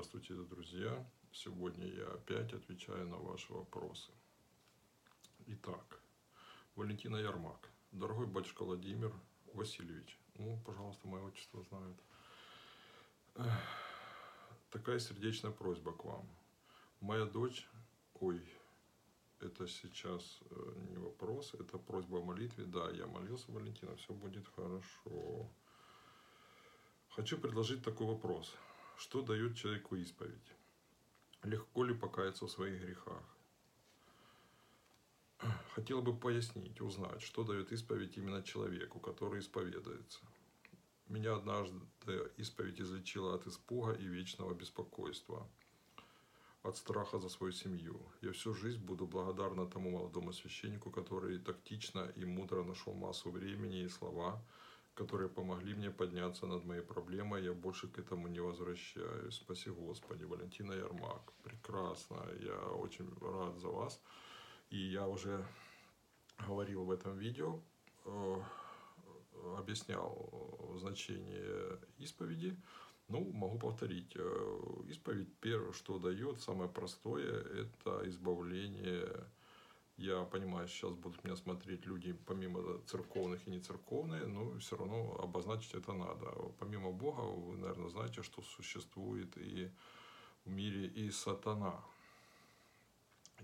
Здравствуйте, друзья! Сегодня я опять отвечаю на ваши вопросы. Итак, Валентина Ярмак. Дорогой батюшка Владимир Васильевич, ну, пожалуйста, мое отчество знают. Такая сердечная просьба к вам. Моя дочь, ой, это сейчас э, не вопрос, это просьба о молитве. Да, я молился, Валентина, все будет хорошо. Хочу предложить такой вопрос. Что дает человеку исповедь? Легко ли покаяться в своих грехах? Хотел бы пояснить, узнать, что дает исповедь именно человеку, который исповедуется. Меня однажды исповедь излечила от испуга и вечного беспокойства, от страха за свою семью. Я всю жизнь буду благодарна тому молодому священнику, который тактично и мудро нашел массу времени и слова, которые помогли мне подняться над моей проблемой. Я больше к этому не возвращаюсь. Спаси Господи, Валентина Ярмак. Прекрасно. Я очень рад за вас. И я уже говорил в этом видео, э, объяснял значение исповеди. Ну, могу повторить. Э, исповедь первое, что дает, самое простое, это избавление я понимаю, сейчас будут меня смотреть люди помимо церковных и не церковные, но все равно обозначить это надо. Помимо Бога, вы, наверное, знаете, что существует и в мире и сатана.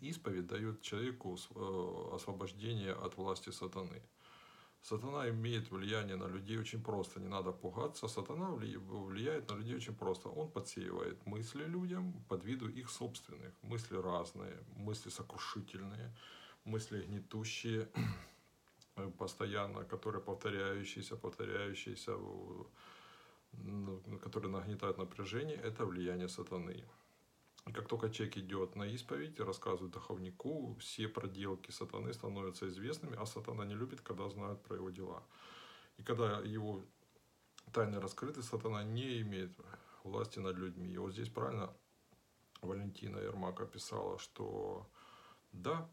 Исповедь дает человеку э, освобождение от власти сатаны. Сатана имеет влияние на людей очень просто, не надо пугаться. Сатана влияет на людей очень просто. Он подсеивает мысли людям под виду их собственных. Мысли разные, мысли сокрушительные, мысли гнетущие, постоянно, которые повторяющиеся, повторяющиеся, ну, которые нагнетают напряжение, это влияние сатаны. И как только человек идет на исповедь и рассказывает духовнику, все проделки сатаны становятся известными, а сатана не любит, когда знают про его дела. И когда его тайны раскрыты, сатана не имеет власти над людьми. И вот здесь правильно Валентина Ермак описала, что да,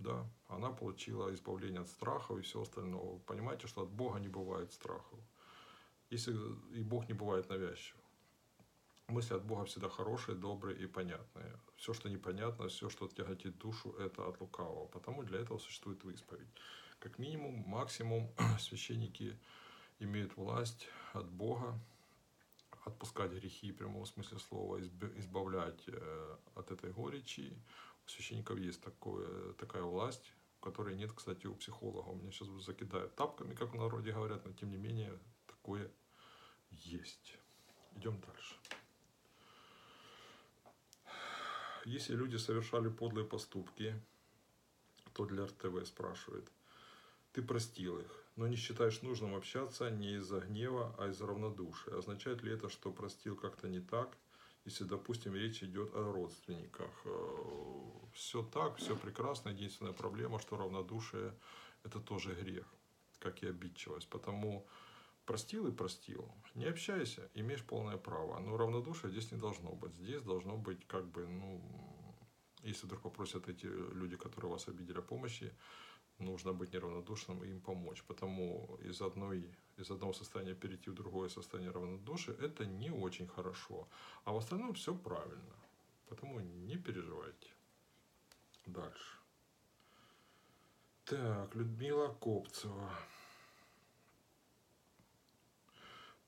да, она получила избавление от страхов и все остальное. Понимаете, что от Бога не бывает страхов. Если и Бог не бывает навязчивым. Мысли от Бога всегда хорошие, добрые и понятные. Все, что непонятно, все, что тяготит душу, это от лукавого. Потому для этого существует исповедь. Как минимум, максимум священники имеют власть от Бога отпускать грехи прямом смысле слова, избавлять э, от этой горечи, священников есть такое, такая власть, которой нет, кстати, у психолога. У меня сейчас закидают тапками, как в народе говорят, но тем не менее такое есть. Идем дальше. Если люди совершали подлые поступки, то для РТВ спрашивает, ты простил их, но не считаешь нужным общаться не из-за гнева, а из-за равнодушия. Означает ли это, что простил как-то не так – если, допустим, речь идет о родственниках. Все так, все прекрасно. Единственная проблема, что равнодушие – это тоже грех, как и обидчивость. Потому простил и простил. Не общайся, имеешь полное право. Но равнодушие здесь не должно быть. Здесь должно быть как бы, ну, если вдруг попросят эти люди, которые вас обидели о помощи, нужно быть неравнодушным и им помочь. Потому из, одной, из одного состояния перейти в другое состояние равнодушия – это не очень хорошо. А в остальном все правильно. Потому не переживайте. Дальше. Так, Людмила Копцева.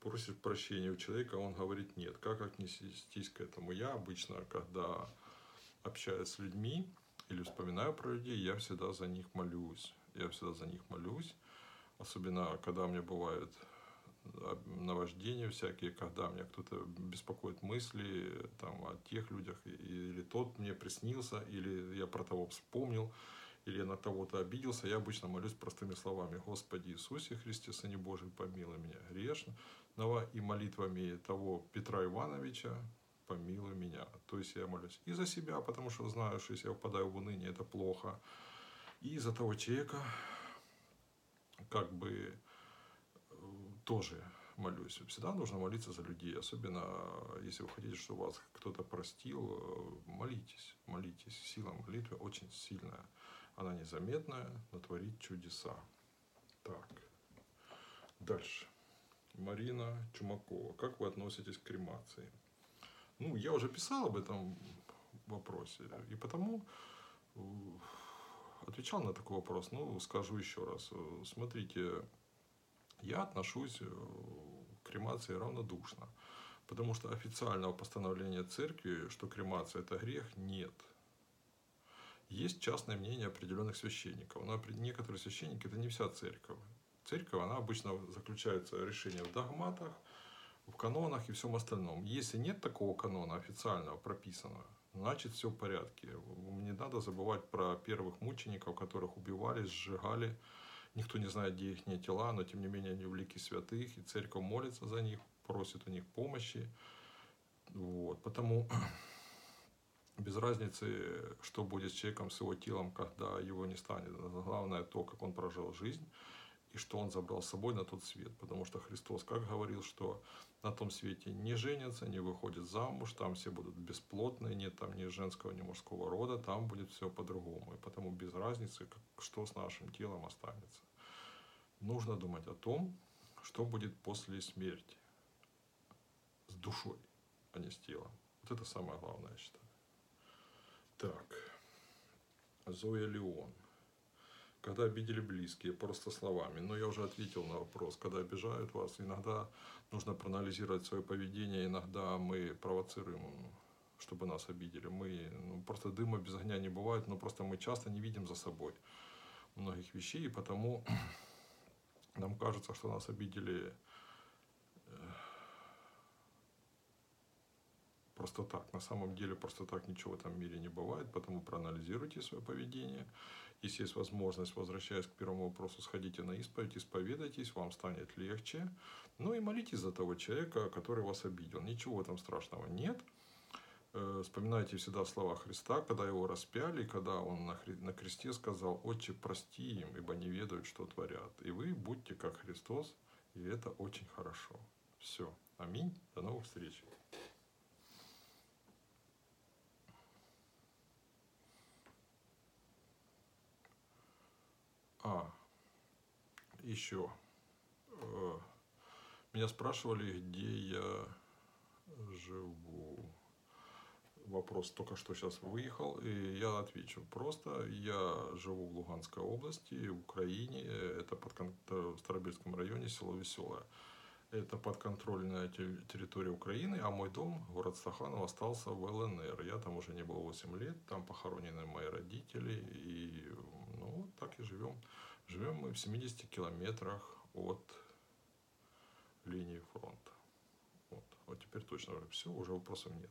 Просит прощения у человека, а он говорит нет. Как отнестись к этому? Я обычно, когда общаюсь с людьми, или вспоминаю про людей, я всегда за них молюсь. Я всегда за них молюсь. Особенно, когда у меня бывают наваждения всякие, когда меня кто-то беспокоит мысли там, о тех людях, или тот мне приснился, или я про того вспомнил, или я на того-то обиделся, я обычно молюсь простыми словами. Господи Иисусе Христе, Сыне Божий, помилуй меня грешного, и молитвами того Петра Ивановича, помилуй меня. То есть я молюсь и за себя, потому что знаю, что если я впадаю в уныние, это плохо. И за того человека, как бы тоже молюсь. Всегда нужно молиться за людей, особенно если вы хотите, чтобы вас кто-то простил, э, молитесь, молитесь. Сила молитвы очень сильная. Она незаметная, но творит чудеса. Так, дальше. Марина Чумакова. Как вы относитесь к кремации? Ну, я уже писал об этом вопросе, и потому э, отвечал на такой вопрос. Ну, скажу еще раз. Э, смотрите, я отношусь э, к кремации равнодушно, потому что официального постановления церкви, что кремация это грех, нет. Есть частное мнение определенных священников, но некоторые священники это не вся церковь. Церковь, она обычно заключается решение в догматах, в канонах и всем остальном. Если нет такого канона официального, прописанного, значит все в порядке. Не надо забывать про первых мучеников, которых убивали, сжигали. Никто не знает, где их тела, но тем не менее они в лике святых, и церковь молится за них, просит у них помощи. Вот. Потому без разницы, что будет с человеком, с его телом, когда его не станет. Главное то, как он прожил жизнь и что он забрал с собой на тот свет. Потому что Христос как говорил, что на том свете не женятся, не выходят замуж, там все будут бесплотные, нет там ни женского, ни мужского рода, там будет все по-другому. И потому без разницы, что с нашим телом останется. Нужно думать о том, что будет после смерти с душой, а не с телом. Вот это самое главное, я считаю. Так, Зоя Леон когда обидели близкие, просто словами. Но я уже ответил на вопрос, когда обижают вас, иногда нужно проанализировать свое поведение, иногда мы провоцируем, чтобы нас обидели. Мы ну, просто дыма без огня не бывает, но просто мы часто не видим за собой многих вещей, и потому нам кажется, что нас обидели просто так. На самом деле просто так ничего в этом мире не бывает, поэтому проанализируйте свое поведение. Если есть возможность, возвращаясь к первому вопросу, сходите на исповедь, исповедайтесь, вам станет легче. Ну и молитесь за того человека, который вас обидел. Ничего этом страшного нет. Э, вспоминайте всегда слова Христа, когда его распяли, когда он на кресте сказал, «Отче, прости им, ибо не ведают, что творят». И вы будьте как Христос, и это очень хорошо. Все. Аминь. До новых встреч. А, еще. Э, меня спрашивали, где я живу. Вопрос только что сейчас выехал, и я отвечу. Просто я живу в Луганской области, в Украине. Это под в Старобельском районе, село Веселое. Это подконтрольная территория Украины, а мой дом, город Стаханов, остался в ЛНР. Я там уже не был 8 лет, там похоронены мои родители, и ну, так и живем. Живем мы в 70 километрах от линии фронта. Вот, вот теперь точно все, уже вопросов нет.